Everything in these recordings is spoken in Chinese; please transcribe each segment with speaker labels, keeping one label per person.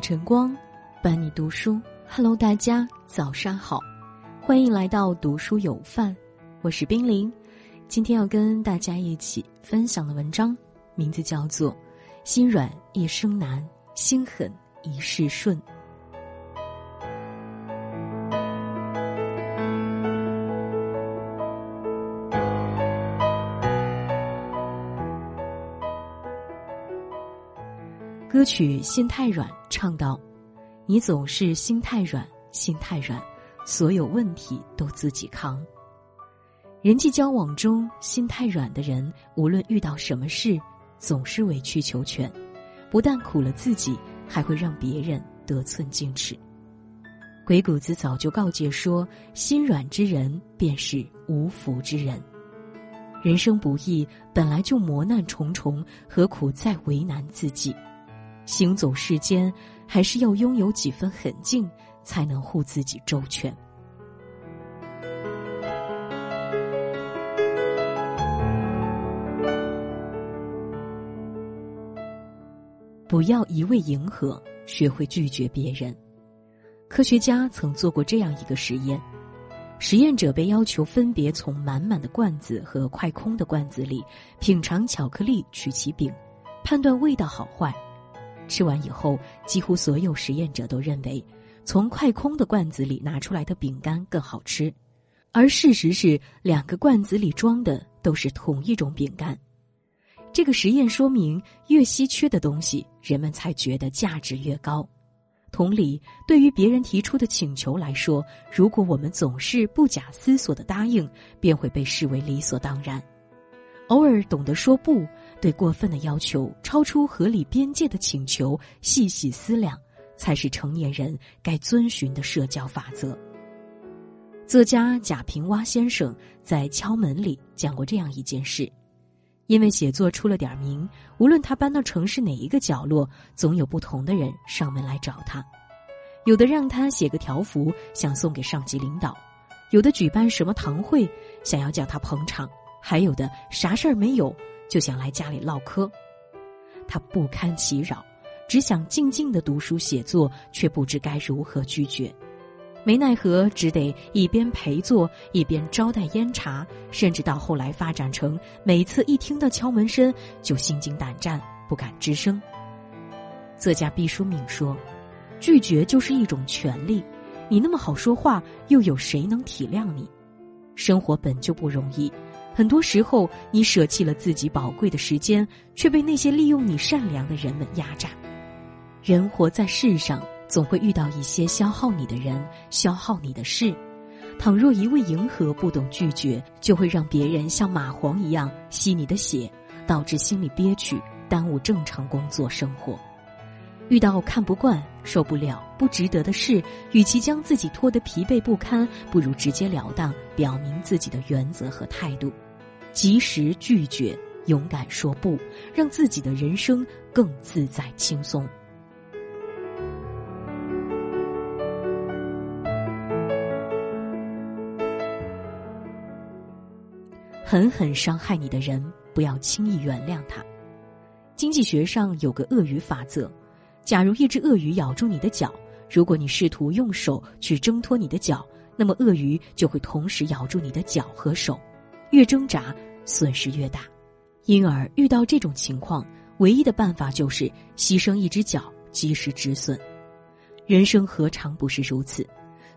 Speaker 1: 晨光，伴你读书。Hello，大家早上好，欢迎来到读书有范，我是冰凌。今天要跟大家一起分享的文章，名字叫做《心软一生难，心狠一世顺》。歌曲《心太软》唱道：“你总是心太软，心太软，所有问题都自己扛。人际交往中，心太软的人，无论遇到什么事，总是委曲求全，不但苦了自己，还会让别人得寸进尺。鬼谷子早就告诫说：心软之人，便是无福之人。人生不易，本来就磨难重重，何苦再为难自己？”行走世间，还是要拥有几分狠劲，才能护自己周全。不要一味迎合，学会拒绝别人。科学家曾做过这样一个实验：实验者被要求分别从满满的罐子和快空的罐子里品尝巧克力曲奇饼，判断味道好坏。吃完以后，几乎所有实验者都认为，从快空的罐子里拿出来的饼干更好吃，而事实是，两个罐子里装的都是同一种饼干。这个实验说明，越稀缺的东西，人们才觉得价值越高。同理，对于别人提出的请求来说，如果我们总是不假思索的答应，便会被视为理所当然。偶尔懂得说不。对过分的要求、超出合理边界的请求，细细思量，才是成年人该遵循的社交法则。作家贾平凹先生在《敲门》里讲过这样一件事：因为写作出了点名，无论他搬到城市哪一个角落，总有不同的人上门来找他。有的让他写个条幅，想送给上级领导；有的举办什么堂会，想要叫他捧场；还有的啥事儿没有。就想来家里唠嗑，他不堪其扰，只想静静的读书写作，却不知该如何拒绝。没奈何，只得一边陪坐，一边招待烟茶，甚至到后来发展成每次一听到敲门声就心惊胆战，不敢吱声。作家毕淑敏说：“拒绝就是一种权利，你那么好说话，又有谁能体谅你？生活本就不容易。”很多时候，你舍弃了自己宝贵的时间，却被那些利用你善良的人们压榨。人活在世上，总会遇到一些消耗你的人，消耗你的事。倘若一味迎合，不懂拒绝，就会让别人像蚂蟥一样吸你的血，导致心里憋屈，耽误正常工作生活。遇到看不惯、受不了、不值得的事，与其将自己拖得疲惫不堪，不如直截了当表明自己的原则和态度。及时拒绝，勇敢说不，让自己的人生更自在轻松。狠狠伤害你的人，不要轻易原谅他。经济学上有个鳄鱼法则：假如一只鳄鱼咬住你的脚，如果你试图用手去挣脱你的脚，那么鳄鱼就会同时咬住你的脚和手。越挣扎，损失越大，因而遇到这种情况，唯一的办法就是牺牲一只脚，及时止损。人生何尝不是如此？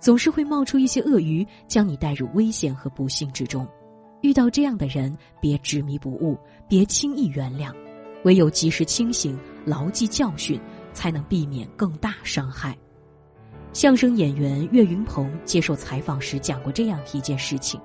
Speaker 1: 总是会冒出一些鳄鱼，将你带入危险和不幸之中。遇到这样的人，别执迷不悟，别轻易原谅，唯有及时清醒，牢记教训，才能避免更大伤害。相声演员岳云鹏接受采访时讲过这样一件事情。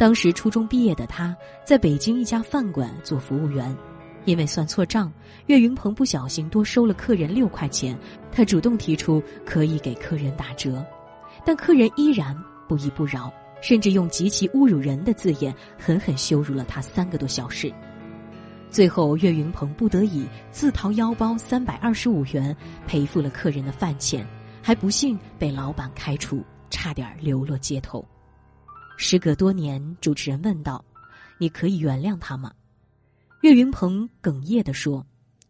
Speaker 1: 当时初中毕业的他，在北京一家饭馆做服务员，因为算错账，岳云鹏不小心多收了客人六块钱。他主动提出可以给客人打折，但客人依然不依不饶，甚至用极其侮辱人的字眼狠狠羞辱了他三个多小时。最后，岳云鹏不得已自掏腰包三百二十五元赔付了客人的饭钱，还不幸被老板开除，差点流落街头。时隔多年，主持人问道：“你可以原谅他吗？”岳云鹏哽咽的说：“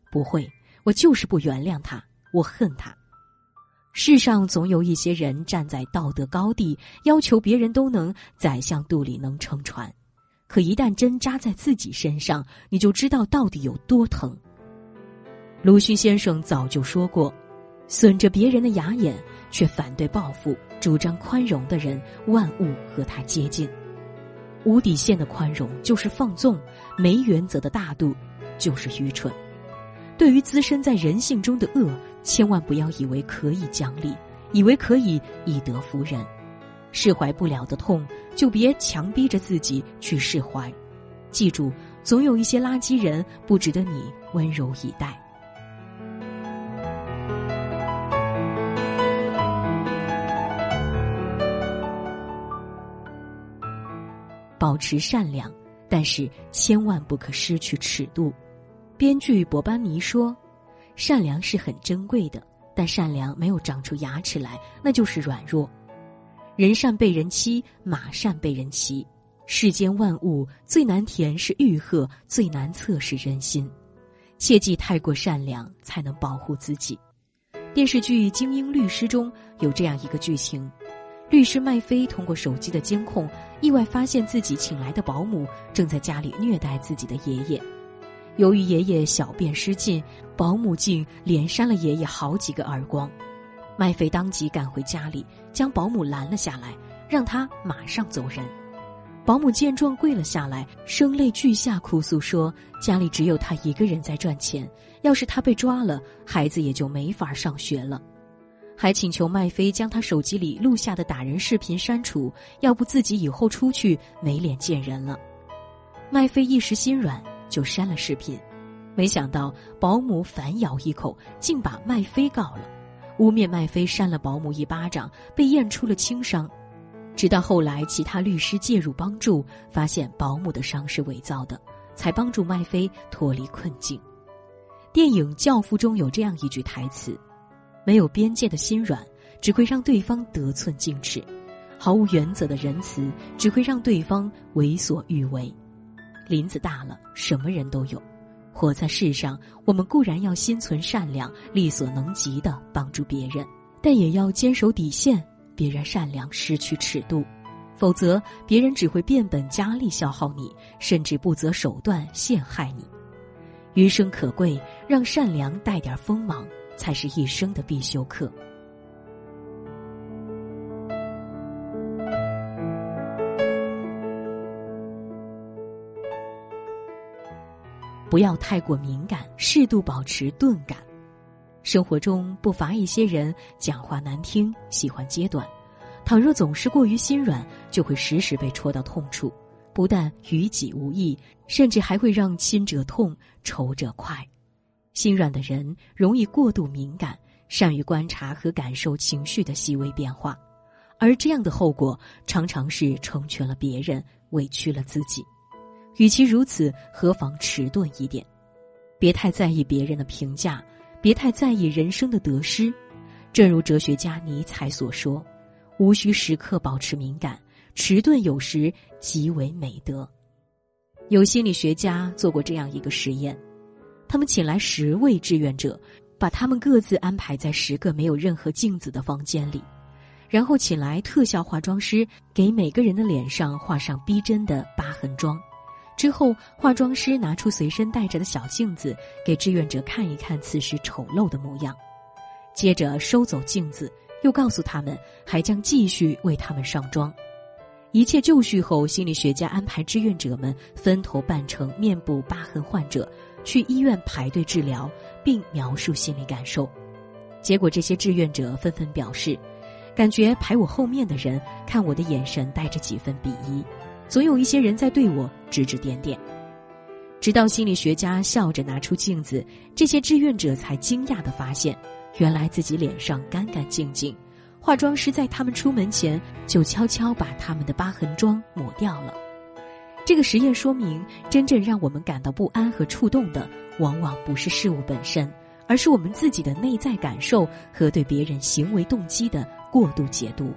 Speaker 1: 不会，我就是不原谅他，我恨他。世上总有一些人站在道德高地，要求别人都能宰相肚里能撑船，可一旦针扎在自己身上，你就知道到底有多疼。鲁迅先生早就说过：“损着别人的牙眼，却反对报复，主张宽容的人，万物和他接近。无底线的宽容就是放纵，没原则的大度就是愚蠢。对于滋生在人性中的恶。”千万不要以为可以讲理，以为可以以德服人，释怀不了的痛，就别强逼着自己去释怀。记住，总有一些垃圾人不值得你温柔以待。保持善良，但是千万不可失去尺度。编剧博班尼说。善良是很珍贵的，但善良没有长出牙齿来，那就是软弱。人善被人欺，马善被人骑。世间万物最难填是欲壑，最难测是人心。切忌太过善良，才能保护自己。电视剧《精英律师》中有这样一个剧情：律师麦飞通过手机的监控，意外发现自己请来的保姆正在家里虐待自己的爷爷。由于爷爷小便失禁，保姆竟连扇了爷爷好几个耳光。麦飞当即赶回家里，将保姆拦了下来，让他马上走人。保姆见状跪了下来，声泪俱下哭诉说：“家里只有他一个人在赚钱，要是他被抓了，孩子也就没法上学了。”还请求麦飞将他手机里录下的打人视频删除，要不自己以后出去没脸见人了。麦飞一时心软。就删了视频，没想到保姆反咬一口，竟把麦飞告了，污蔑麦飞扇了保姆一巴掌，被验出了轻伤。直到后来其他律师介入帮助，发现保姆的伤是伪造的，才帮助麦飞脱离困境。电影《教父》中有这样一句台词：“没有边界的心软，只会让对方得寸进尺；毫无原则的仁慈，只会让对方为所欲为。”林子大了，什么人都有。活在世上，我们固然要心存善良，力所能及的帮助别人，但也要坚守底线，别让善良失去尺度。否则，别人只会变本加厉消耗你，甚至不择手段陷害你。余生可贵，让善良带点锋芒，才是一生的必修课。不要太过敏感，适度保持钝感。生活中不乏一些人讲话难听，喜欢揭短。倘若总是过于心软，就会时时被戳到痛处，不但于己无益，甚至还会让亲者痛，仇者快。心软的人容易过度敏感，善于观察和感受情绪的细微变化，而这样的后果常常是成全了别人，委屈了自己。与其如此，何妨迟钝一点？别太在意别人的评价，别太在意人生的得失。正如哲学家尼采所说：“无需时刻保持敏感，迟钝有时极为美德。”有心理学家做过这样一个实验：他们请来十位志愿者，把他们各自安排在十个没有任何镜子的房间里，然后请来特效化妆师，给每个人的脸上画上逼真的疤痕妆。之后，化妆师拿出随身带着的小镜子，给志愿者看一看此时丑陋的模样。接着收走镜子，又告诉他们还将继续为他们上妆。一切就绪后，心理学家安排志愿者们分头扮成面部疤痕患者，去医院排队治疗，并描述心理感受。结果，这些志愿者纷纷表示，感觉排我后面的人看我的眼神带着几分鄙夷。总有一些人在对我指指点点，直到心理学家笑着拿出镜子，这些志愿者才惊讶的发现，原来自己脸上干干净净。化妆师在他们出门前就悄悄把他们的疤痕妆抹掉了。这个实验说明，真正让我们感到不安和触动的，往往不是事物本身，而是我们自己的内在感受和对别人行为动机的过度解读。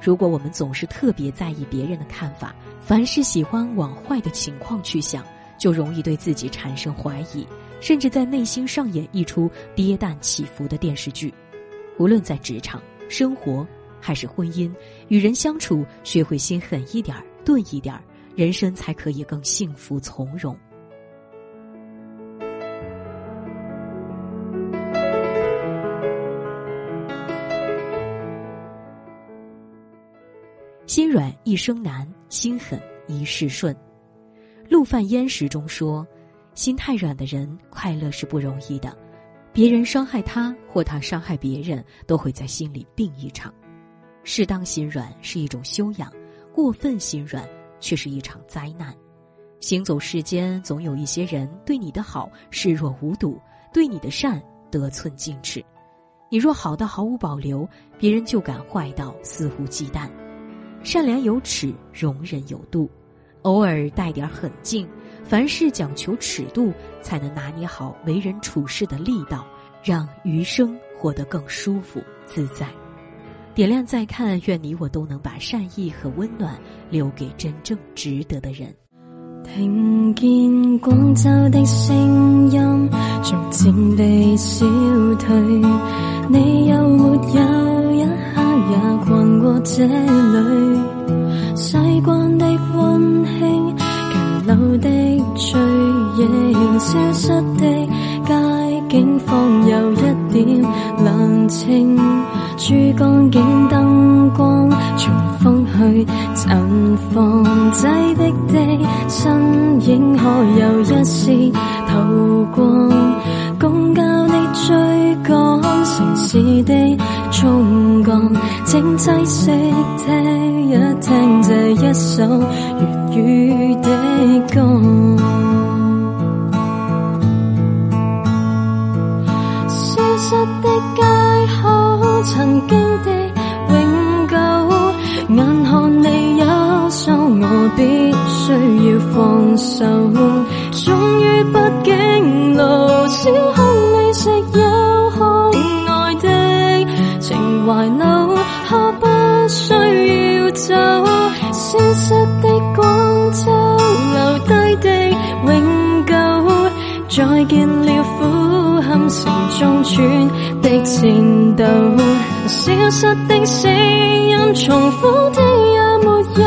Speaker 1: 如果我们总是特别在意别人的看法，凡是喜欢往坏的情况去想，就容易对自己产生怀疑，甚至在内心上演一出跌宕起伏的电视剧。无论在职场、生活还是婚姻，与人相处，学会心狠一点儿、钝一点儿，人生才可以更幸福从容。心软一生难，心狠一世顺。陆犯焉识中说：“心太软的人，快乐是不容易的。别人伤害他，或他伤害别人，都会在心里病一场。适当心软是一种修养，过分心软却是一场灾难。行走世间，总有一些人对你的好视若无睹，对你的善得寸进尺。你若好到毫无保留，别人就敢坏到肆无忌惮。”善良有尺，容忍有度，偶尔带点狠劲，凡事讲求尺度，才能拿捏好为人处事的力道，让余生活得更舒服自在。点亮再看，愿你我都能把善意和温暖留给真正值得的人。
Speaker 2: 听见广州的声音，逐渐被消退，你有没有一刻也困过这里？习惯的温馨，骑楼的醉影，消失的街景，方有一点冷清。珠江景灯光，重风去绽放，挤迫的身影，可有一丝透光？公交的追赶，城市的冲撞，请仔细听一听这一首粤语的歌。曾经的永久，眼看你有手，我必须要放手。终于不经路。小看你食有可爱的情怀留下，不需要走。消失的广州，留低的永久。再见了，苦堪城中村的颤抖。消失的声音，重复的也没有加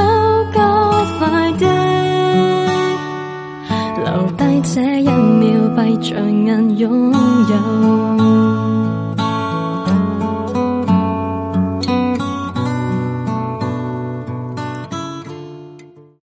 Speaker 2: 快的。留低这一秒，闭着眼拥有。